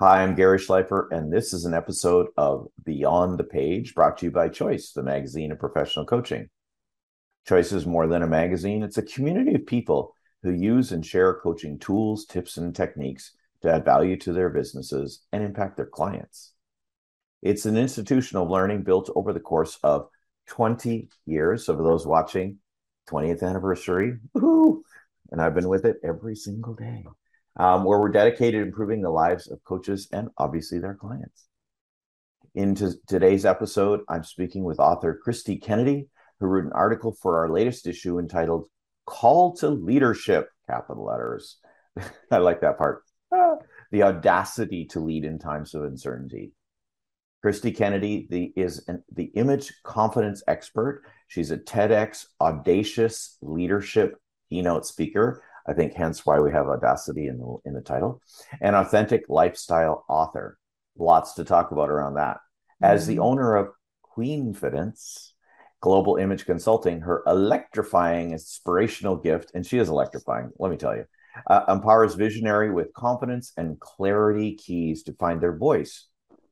Hi, I'm Gary Schleifer, and this is an episode of Beyond the Page brought to you by Choice, the magazine of professional coaching. Choice is more than a magazine, it's a community of people who use and share coaching tools, tips, and techniques to add value to their businesses and impact their clients. It's an institution of learning built over the course of 20 years. So, for those watching, 20th anniversary, woohoo! and I've been with it every single day, um, where we're dedicated to improving the lives of coaches and obviously their clients. In t- today's episode, I'm speaking with author Kristie Kennedy, who wrote an article for our latest issue entitled Call to Leadership, capital letters. I like that part. Ah, the audacity to lead in times of uncertainty. Kristie Kennedy the, is an, the image confidence expert. She's a TEDx audacious leadership keynote speaker. I think hence why we have audacity in the, in the title. An authentic lifestyle author. Lots to talk about around that. As mm-hmm. the owner of Queenfidence, Global Image Consulting, her electrifying inspirational gift, and she is electrifying, let me tell you, uh, empowers visionary with confidence and clarity keys to find their voice,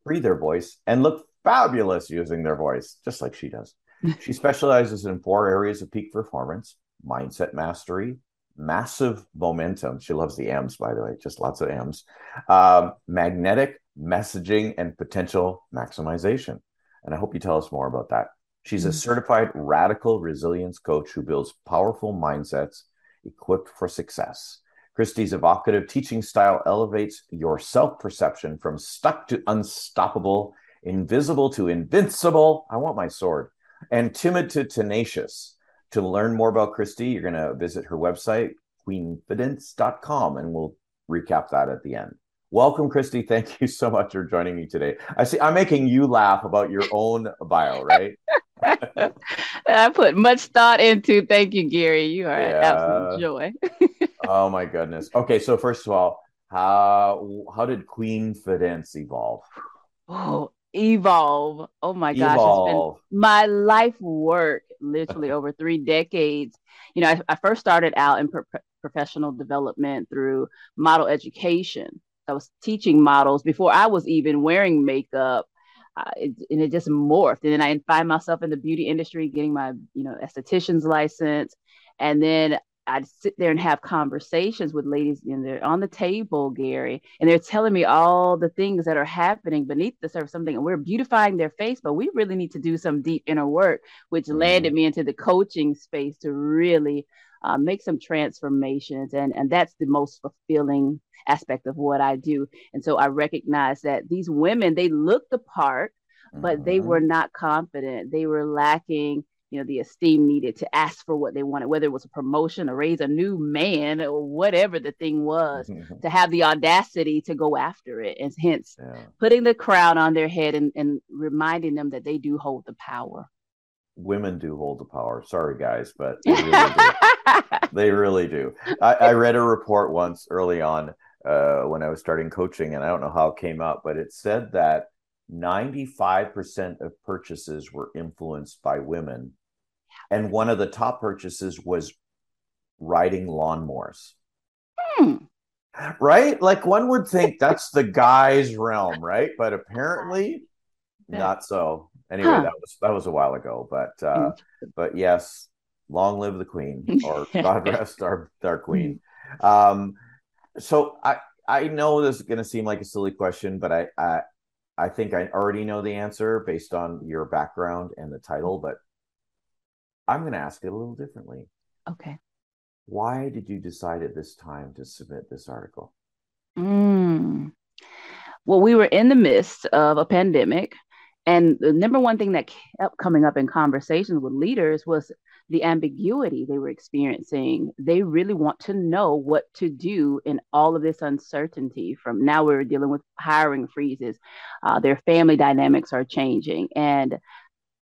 free their voice, and look fabulous using their voice, just like she does. she specializes in four areas of peak performance mindset mastery, massive momentum. She loves the M's, by the way, just lots of M's. Um, magnetic messaging and potential maximization. And I hope you tell us more about that. She's a mm-hmm. certified radical resilience coach who builds powerful mindsets equipped for success. Kristie's evocative teaching style elevates your self perception from stuck to unstoppable, invisible to invincible. I want my sword, and timid to tenacious. To learn more about Kristie, you're going to visit her website, queenfidence.com, and we'll recap that at the end. Welcome, Kristie. Thank you so much for joining me today. I see I'm making you laugh about your own bio, right? I put much thought into. Thank you, Gary. You are yeah. an absolute joy. oh my goodness. Okay, so first of all, how how did Queenfidence evolve? Oh, evolve. Oh my gosh, evolve. it's been my life work literally over three decades. You know, I, I first started out in pro- professional development through model education. I was teaching models before I was even wearing makeup. Uh, it, and it just morphed. And then I find myself in the beauty industry, getting my, you know, esthetician's license. And then I'd sit there and have conversations with ladies and they're on the table, Gary, and they're telling me all the things that are happening beneath the surface, something, and we're beautifying their face, but we really need to do some deep inner work, which mm-hmm. landed me into the coaching space to really uh, make some transformations. And, and that's the most fulfilling aspect of what I do. And so I recognize that these women, they looked the part, but mm-hmm. they were not confident. They were lacking you know the esteem needed to ask for what they wanted whether it was a promotion or raise a new man or whatever the thing was to have the audacity to go after it. And hence yeah. putting the crown on their head and, and reminding them that they do hold the power. Women do hold the power. Sorry guys but they really do, they really do. I, I, read a report once early on uh, when i was starting coaching and i don't know how it came up but it said that 95% of purchases were influenced by women and one of the top purchases was riding lawnmowers. Hmm. Right? Like one would think that's the guy's realm, right? But apparently not so. Anyway, huh. that was that was a while ago, but uh but yes, long live the queen or God rest our our queen. Um so I I know this is going to seem like a silly question, but I, I I think I already know the answer based on your background and the title, but I'm going to ask it a little differently. Okay. Why did you decide at this time to submit this article? Mm. Well, we were in the midst of a pandemic. And the number one thing that kept coming up in conversations with leaders was the ambiguity they were experiencing. They really want to know what to do in all of this uncertainty. From now, we're dealing with hiring freezes, uh, their family dynamics are changing. And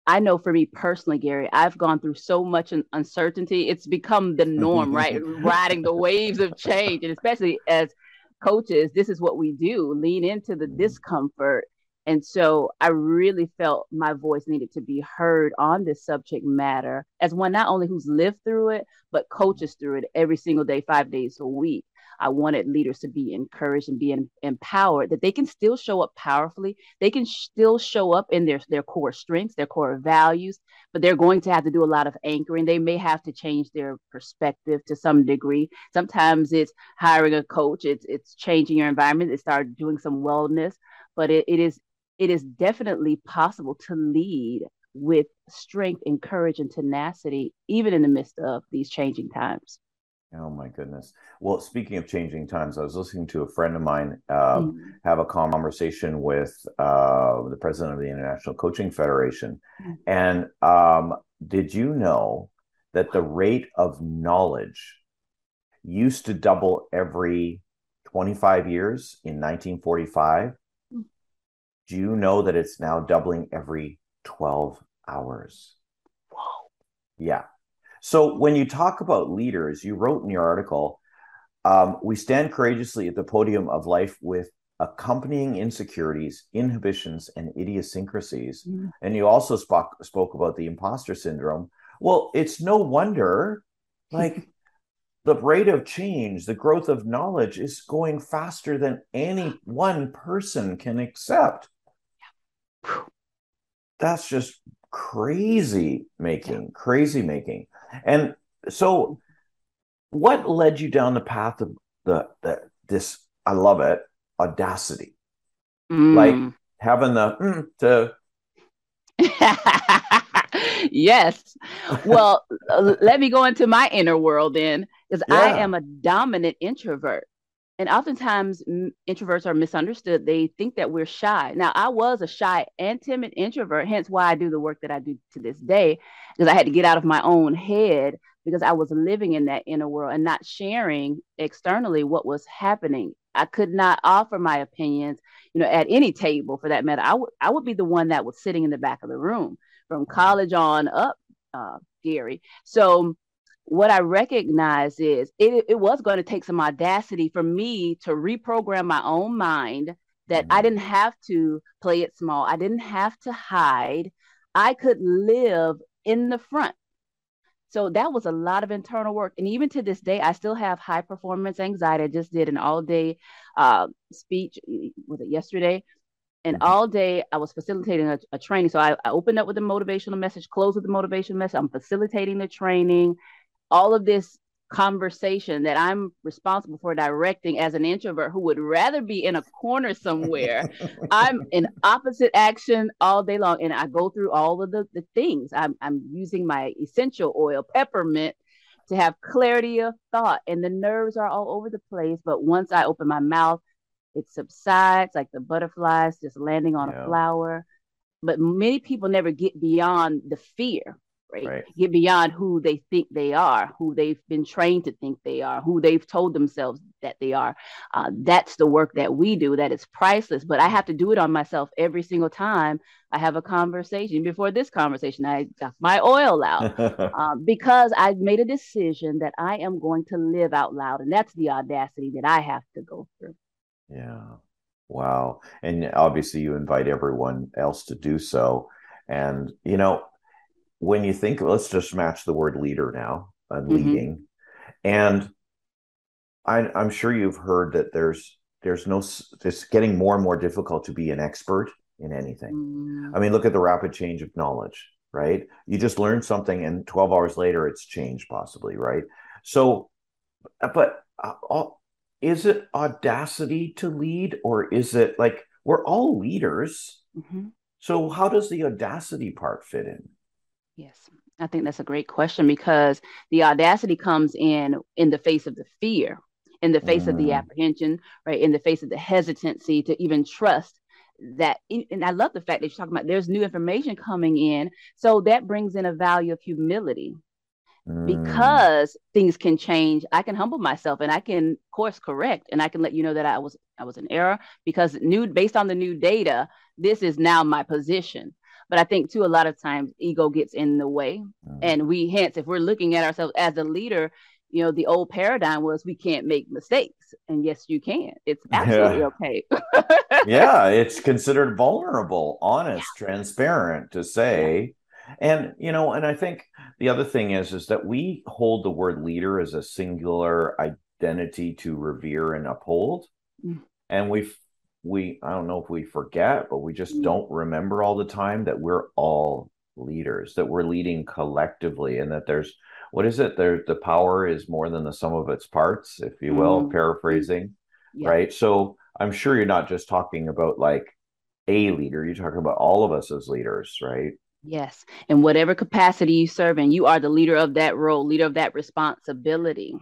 I know for me personally, Gary, I've gone through so much uncertainty. It's become the norm, right? Riding the waves of change. And especially as coaches, this is what we do lean into the mm-hmm. discomfort. And so I really felt my voice needed to be heard on this subject matter as one not only who's lived through it, but coaches through it every single day, five days a week. I wanted leaders to be encouraged and be in, empowered that they can still show up powerfully. They can still show up in their, their core strengths, their core values, but they're going to have to do a lot of anchoring. They may have to change their perspective to some degree. Sometimes it's hiring a coach, it's it's changing your environment, it's start doing some wellness, but it, it is it is definitely possible to lead with strength and courage and tenacity, even in the midst of these changing times. Oh my goodness. Well, speaking of changing times, I was listening to a friend of mine uh, mm-hmm. have a conversation with uh, the president of the International Coaching Federation. Mm-hmm. And um, did you know that the rate of knowledge used to double every 25 years in 1945? Mm-hmm. Do you know that it's now doubling every 12 hours? Wow. Yeah. So when you talk about leaders, you wrote in your article, um, we stand courageously at the podium of life with accompanying insecurities, inhibitions, and idiosyncrasies. Mm. And you also spoke spoke about the imposter syndrome. Well, it's no wonder, like the rate of change, the growth of knowledge is going faster than any one person can accept. That's just crazy making, crazy making. And so, what led you down the path of the, the this? I love it, audacity, mm. like having the mm, to. yes. Well, let me go into my inner world then, because yeah. I am a dominant introvert. And oftentimes, introverts are misunderstood. They think that we're shy. Now, I was a shy and timid introvert, hence why I do the work that I do to this day, because I had to get out of my own head because I was living in that inner world and not sharing externally what was happening. I could not offer my opinions, you know, at any table for that matter. I would I would be the one that was sitting in the back of the room from college on up, uh, Gary. So what I recognize is it, it was going to take some audacity for me to reprogram my own mind that I mm-hmm. didn't have to play it small. I didn't have to hide. I could live in the front. So that was a lot of internal work. And even to this day, I still have high performance anxiety. I just did an all day uh, speech, was it yesterday? And mm-hmm. all day I was facilitating a, a training. So I, I, opened up with a motivational message, closed with the motivational message. I'm facilitating the training all of this conversation that I'm responsible for directing as an introvert who would rather be in a corner somewhere. I'm in opposite action all day long. And I go through all of the, the things. I'm, I'm using my essential oil, peppermint, to have clarity of thought. And the nerves are all over the place. But once I open my mouth, it subsides like the butterflies just landing on yeah. a flower. But many people never get beyond the fear right? right? Get beyond who they think they are, who they've been trained to think they are, who they've told themselves that they are. Uh, that's the work that we do that is priceless. But I have to do it on myself every single time I have a conversation. Before this conversation, I got my oil out uh, because I made a decision that I am going to live out loud. And that's the audacity that I have to go through. Yeah. Wow. And obviously, you invite everyone else to do so. And, you know, when you think, let's just match the word leader now, uh, mm-hmm. leading, and I, I'm sure you've heard that there's there's no it's getting more and more difficult to be an expert in anything. Mm. I mean, look at the rapid change of knowledge, right? You just learn something, and 12 hours later, it's changed, possibly, right? So, uh, but uh, is it audacity to lead, or is it like we're all leaders? Mm-hmm. So, how does the audacity part fit in? Yes, I think that's a great question because the audacity comes in in the face of the fear, in the face mm. of the mm. apprehension, right? In the face of the hesitancy to even trust that. And I love the fact that you're talking about there's new information coming in, so that brings in a value of humility. Mm. Because things can change, I can humble myself and I can course correct and I can let you know that I was I was in error because new based on the new data, this is now my position but I think too, a lot of times ego gets in the way. Mm-hmm. And we hence, if we're looking at ourselves as a leader, you know, the old paradigm was we can't make mistakes. And yes, you can. It's absolutely yeah. okay. yeah, it's considered vulnerable, honest, yeah. transparent to say. And you know, and I think the other thing is is that we hold the word leader as a singular identity to revere and uphold. Mm. And we we I don't know if we forget, but we just mm. don't remember all the time that we're all leaders, that we're leading collectively, and that there's what is it? There the power is more than the sum of its parts, if you will, mm. paraphrasing. Yeah. Right. So I'm sure you're not just talking about like a leader, you're talking about all of us as leaders, right? Yes. In whatever capacity you serve in, you are the leader of that role, leader of that responsibility.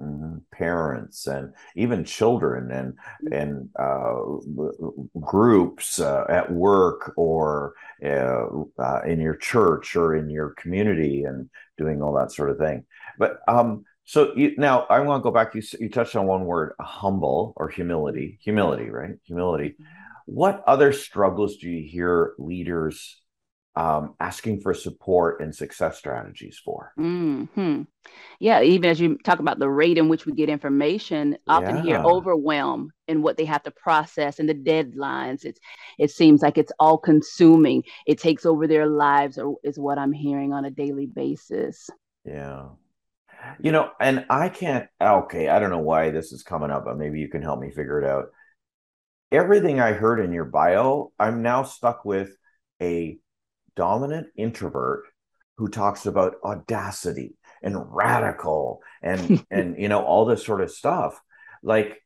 Mm-hmm. Parents and even children and mm-hmm. and uh, groups uh, at work or uh, uh, in your church or in your community and doing all that sort of thing. But um, so you, now I want to go back. You you touched on one word, humble or humility. Humility, right? Humility. Mm-hmm. What other struggles do you hear leaders um, asking for support and success strategies for. Mm-hmm. Yeah, even as you talk about the rate in which we get information, often yeah. hear overwhelm in what they have to process and the deadlines. It's it seems like it's all consuming. It takes over their lives, or is what I'm hearing on a daily basis. Yeah. You know, and I can't. Okay, I don't know why this is coming up, but maybe you can help me figure it out. Everything I heard in your bio, I'm now stuck with a dominant introvert who talks about audacity and radical and and you know all this sort of stuff like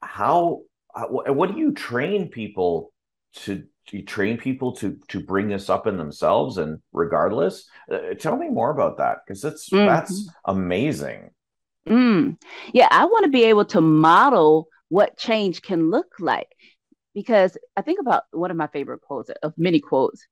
how uh, what do you train people to you train people to to bring this up in themselves and regardless uh, tell me more about that because it's mm-hmm. that's amazing mm. yeah i want to be able to model what change can look like because i think about one of my favorite quotes of many quotes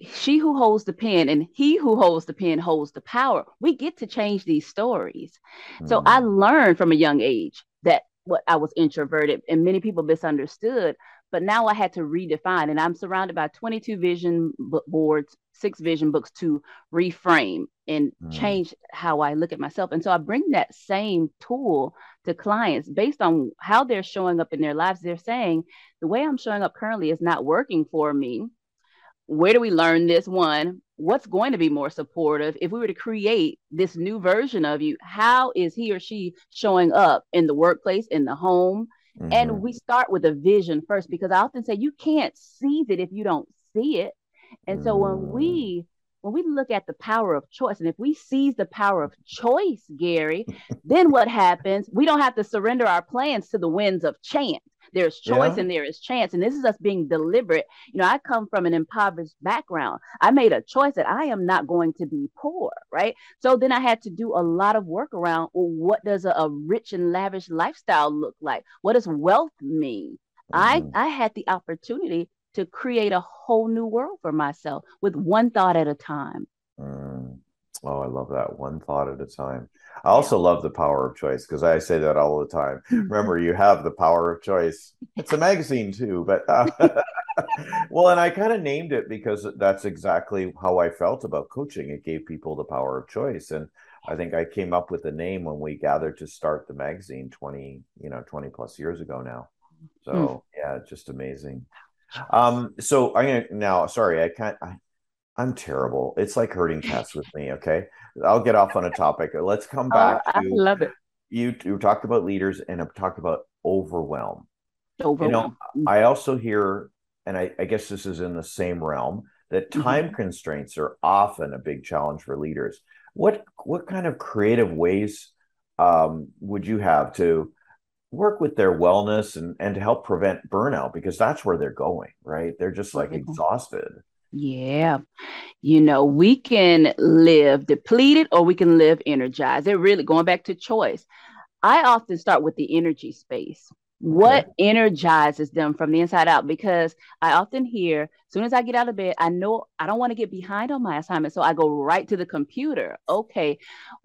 she who holds the pen and he who holds the pen holds the power. We get to change these stories. Mm. So I mm. learned from a young age that what I was introverted and many people misunderstood. But now I had to redefine, and I'm surrounded by 22 vision boards, six vision books to reframe and mm. change how I look at myself. And so I bring that same tool to clients based on how they're showing up in their lives. They're saying the way I'm showing up currently is not working for me where do we learn this one? What's going to be more supportive? If we were to create this new version of you how is he or she showing up in the workplace in the home? Mm-hmm. and we start with a vision first because i often say you can't seize it if you don't see it. And so when we mm. when we look at the power of choice and if we seize the power of choice gary then what happens? We don't have to surrender our plans to the winds of chance there's choice yeah. and there is chance. And this is us being deliberate. You know, I come from an impoverished background. I made a choice that I am not going to be poor, right? So then I had to do a lot of work around well, what does a, a rich and lavish lifestyle look like? What does wealth mean? Mm-hmm. I, I had the opportunity to create a whole new world for myself with one thought at a time. Oh, I love that. One thought at a time. I also love the power of choice because I say that all the time. Remember, you have the power of choice. It's a magazine too, but uh, well, and I kind of named it because that's exactly how I felt about coaching. It gave people the power of choice, and I think I came up with the name when we gathered to start the magazine twenty, you know, twenty plus years ago now. So mm. yeah, just amazing. Um, so I'm gonna now. Sorry, I can't. I, I'm terrible. It's like herding cats with me. Okay, I'll get off on a topic. Let's come oh, back. Oh, I love it. You you talked about leaders and I've talked about overwhelm. Overwhelm. You know, I also hear, and I, I guess this is in the same realm, that mm-hmm. time mm-hmm. constraints are often a big challenge for leaders. What what kind of creative ways um, would you have to work with their wellness and and to help prevent burnout because that's where they're going, right? They're just like mm-hmm. exhausted. Yeah. You know, we can live depleted or we can live energized. They're really going back to choice. I often start with the energy space. What okay. energizes them from the inside out? Because I often hear, as soon as I get out of bed, I know I don't want to get behind on my assignment. So I go right to the computer. Okay.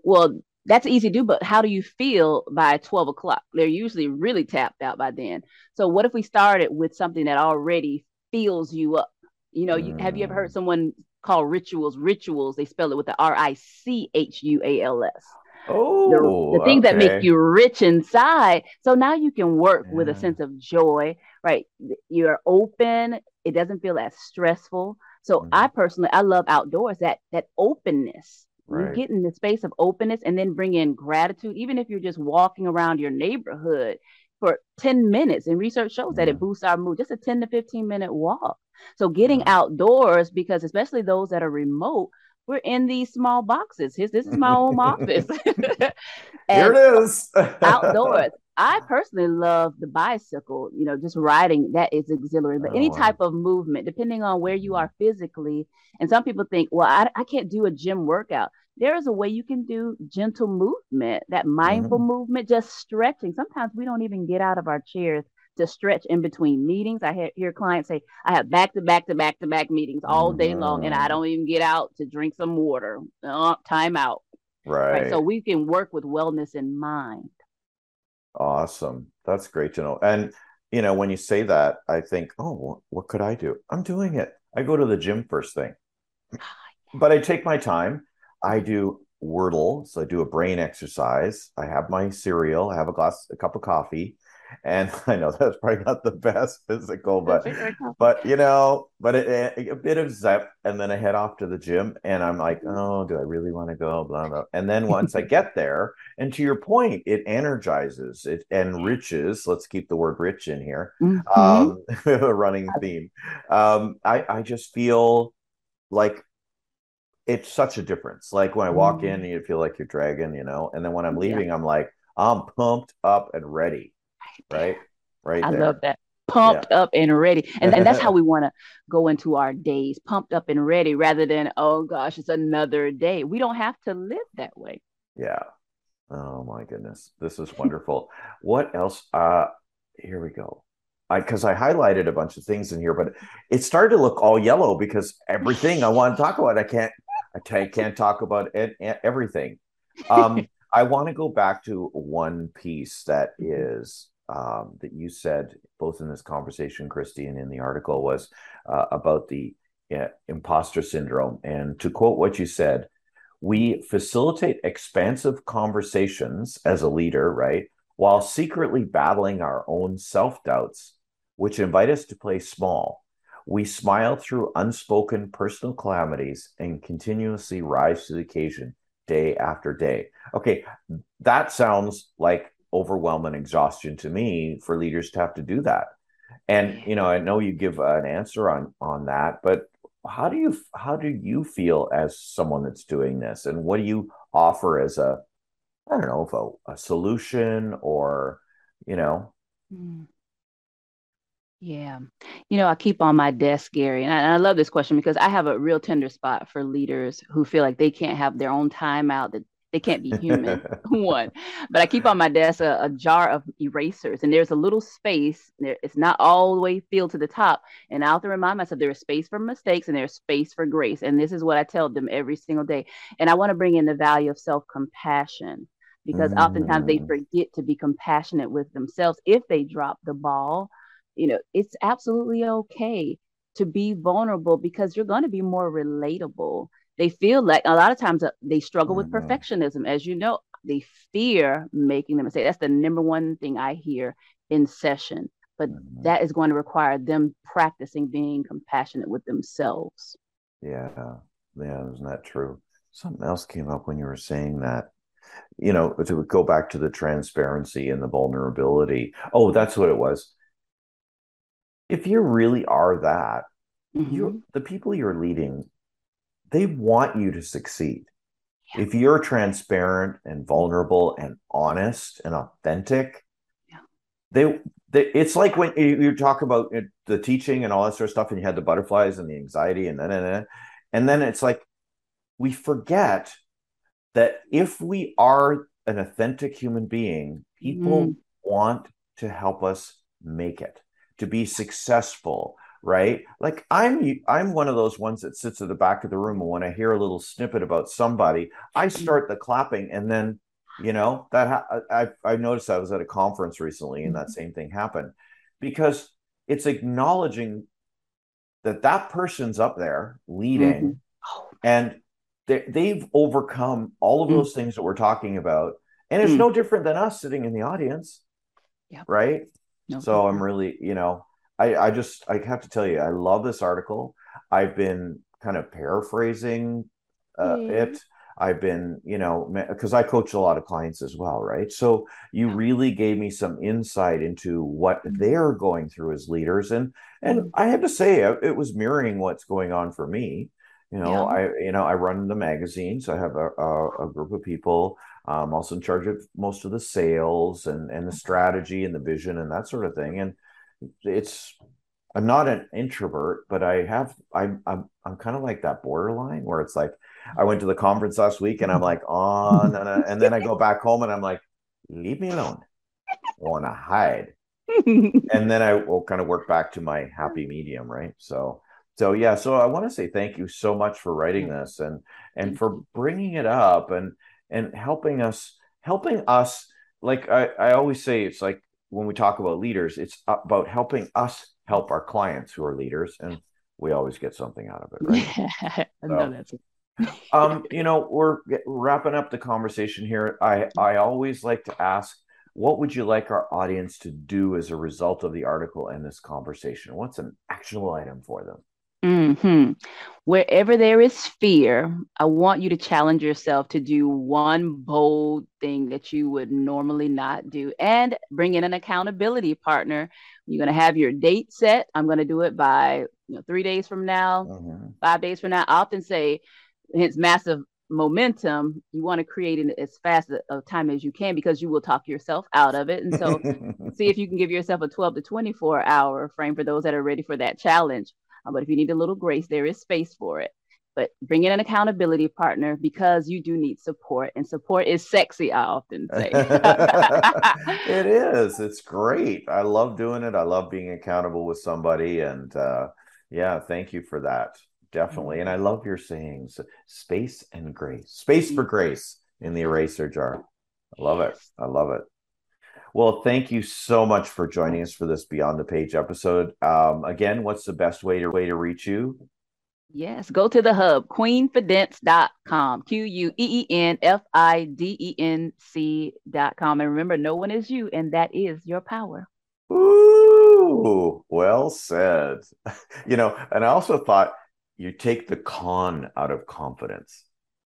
Well, that's easy to do, but how do you feel by 12 o'clock? They're usually really tapped out by then. So, what if we started with something that already fills you up? You know, you, have you ever heard mm. someone call rituals rituals? They spell it with the R I C H U A L S. Oh, the, the things okay. that make you rich inside. So now you can work yeah. with a sense of joy, right? You're open. It doesn't feel as stressful. So mm-hmm. I personally, I love outdoors. That that openness Right. You get in the space of openness and then bring in gratitude, even if you're just walking around your neighborhood for 10 minutes. And research shows that it mm. boosts our mood, just a 10 to 15 minute walk. So getting mm. outdoors, because especially those that are remote, we're in these small boxes. Here's this is my home office. Here it is. outdoors. I personally love the bicycle, you know, just riding that is exhilarating. But oh, any type of movement, depending on where you are physically, and some people think, well, I, I can't do a gym workout. There is a way you can do gentle movement, that mindful mm-hmm. movement, just stretching. Sometimes we don't even get out of our chairs to stretch in between meetings. I hear clients say, I have back to back to back to back meetings all day long, and I mm-hmm. don't even get out to drink some water. Uh, time out. Right. right. So we can work with wellness in mind. Awesome. That's great to know. And, you know, when you say that, I think, oh, what could I do? I'm doing it. I go to the gym first thing, but I take my time. I do Wordle. So I do a brain exercise. I have my cereal. I have a glass, a cup of coffee. And I know that's probably not the best physical, but but you know, but it, a bit of zep, and then I head off to the gym, and I'm like, oh, do I really want to go? Blah blah. And then once I get there, and to your point, it energizes, it enriches. Let's keep the word rich in here. Mm-hmm. Um, a running theme. Um, I I just feel like it's such a difference. Like when I walk mm. in, you feel like you're dragging, you know, and then when I'm leaving, yeah. I'm like, I'm pumped up and ready right right i there. love that pumped yeah. up and ready and, and that's how we want to go into our days pumped up and ready rather than oh gosh it's another day we don't have to live that way yeah oh my goodness this is wonderful what else uh here we go I because I highlighted a bunch of things in here, but it started to look all yellow because everything I want to talk about, I can't, I t- can't talk about it, everything. Um, I want to go back to one piece that mm-hmm. um, that you said both in this conversation, Kristie, and in the article was uh, about the uh, imposter syndrome. And to quote what you said, we facilitate expansive conversations as a leader, right? While secretly battling our own self doubts, which invite us to play small. We smile through unspoken personal calamities and continuously rise to the occasion day after day. Okay, that sounds like overwhelming exhaustion to me for leaders to have to do that and you know i know you give an answer on on that but how do you how do you feel as someone that's doing this and what do you offer as a i don't know a, a solution or you know mm. Yeah you know i keep on my desk gary and I, and I, love this question because i have a real tender spot for leaders who feel like they can't have their own time out that they can't be human. One, but I keep on my desk a, a, jar of erasers, and there's a little space. There, it's not all the way filled to the top, and I have to remind myself there is space for mistakes and there's space for grace. And this is what I tell them every single day. And I want to bring in the value of self compassion because mm. oftentimes they mm. forget to be compassionate with themselves if they drop the ball. You know, it's absolutely okay to be vulnerable because you're going to be more relatable. They feel like a lot of times uh, they struggle with mm-hmm. perfectionism. As you know they fear making them mistake. That's the number one thing i hear in session but mm-hmm. that is going to require them practicing being compassionate with themselves. Yeah. Yeah isn't that true? Something else came up when you were saying that. You know to go back to the transparency and the vulnerability. Oh that's what it was if you really are that mm-hmm. you the people you're leading they want you to succeed. Yeah. If you're transparent and vulnerable and honest and authentic, yeah. they, they it's like when you, you talk about it, the teaching and all that sort of stuff, and you had the butterflies and the anxiety, and then and then, and then it's like we forget that if we are an authentic human being, people mm. want to help us make it, to be successful, right like i'm i'm one of those ones that sits at the back of the room and when i hear a little snippet about somebody i mm. start the clapping and then you know that ha- i i noticed i was at a conference recently and that mm-hmm. same thing happened because it's acknowledging that that person's up there leading mm-hmm. and they, they've overcome all of mm. those things that we're talking about and it's mm. no different than us sitting in the audience yeah right no, so i'm really you know I, I just I have to tell you, I love this article. I've been kind of paraphrasing uh, mm. it. I've been, you know, because I coach a lot of clients as well, right? So you really gave me some insight into what mm-hmm. they're going through as leaders, and and mm-hmm. I have to say it was mirroring what's going on for me. You know, yeah. I you know I run the magazine, so I have a, a, a group of people. I'm also in charge of most of the sales and and the mm-hmm. strategy and the vision and that sort of thing. And it's I'm not an introvert, but I have I'm I'm I'm kind of like that borderline where it's like I went to the conference last week and I'm like on and, and then I go back home and I'm like leave me alone. I want to hide. and then I will kind of work back to my happy medium, right? So so yeah, so I want to say thank you so much for writing this and and for bringing it up and and helping us helping us like I, I always say it's like when we talk about leaders, it's about helping us help our clients who are leaders, and we always get something out of it, right? so, um, you know, we're wrapping up the conversation here. I I always like to ask, what would you like our audience to do as a result of the article and this conversation? What's an actionable item for them? Mm-hmm. Wherever there is fear, I want you to challenge yourself to do one bold thing that you would normally not do and bring in an accountability partner. You're going to have your date set. I'm going to do it by you know, three days from now, mm-hmm. five days from now. I often say, hence massive momentum, you want to create it as fast a time as you can because you will talk yourself out of it. And so see if you can give yourself a 12 to 24 hour frame for those that are ready for that challenge. Uh, but if you need a little grace, there is space for it. But bring in an accountability partner because you do need support, and support is sexy. I often say it is. It's great. I love doing it. I love being accountable with somebody, and uh, yeah, thank you for that. Definitely. And I mm-hmm. love your sayings: space and grace, space for grace in the eraser jar. I love it. I love it. Well, thank you so much for joining us for this Beyond the Page episode. Um, again, what's the best way to way to reach you? Yes, go to the hub, queenfidenc.com, Q U E E N F I D E N C.com. And remember, no one is you, and that is your power. Ooh, well said. You know, and I also thought you take the con out of confidence.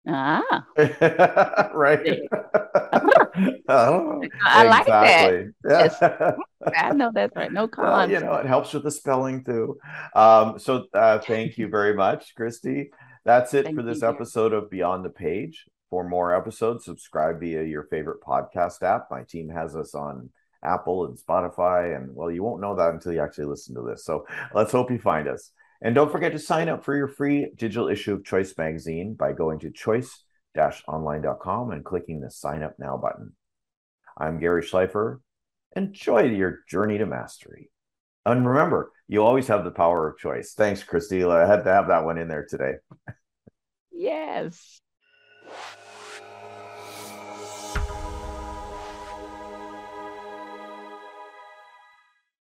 Ah. right. oh, I like that. Yes. I know that's right. No con. Well, you know, it helps with the spelling too. Um, so uh, thank you very much, Kristie. That's it thank for this episode of Beyond the Page. For more episodes, subscribe via your favorite podcast app. My team has us on Apple and Spotify. And well, you won't know that until you actually listen to this. So let's hope you find us. And don't forget to sign up for your free digital issue of Choice Magazine by going to choice-online.com and clicking the sign up now button. I'm Gary Schleifer. Enjoy your journey to mastery. And remember, you always have the power of choice. Thanks, Christila. I had to have that one in there today. yes.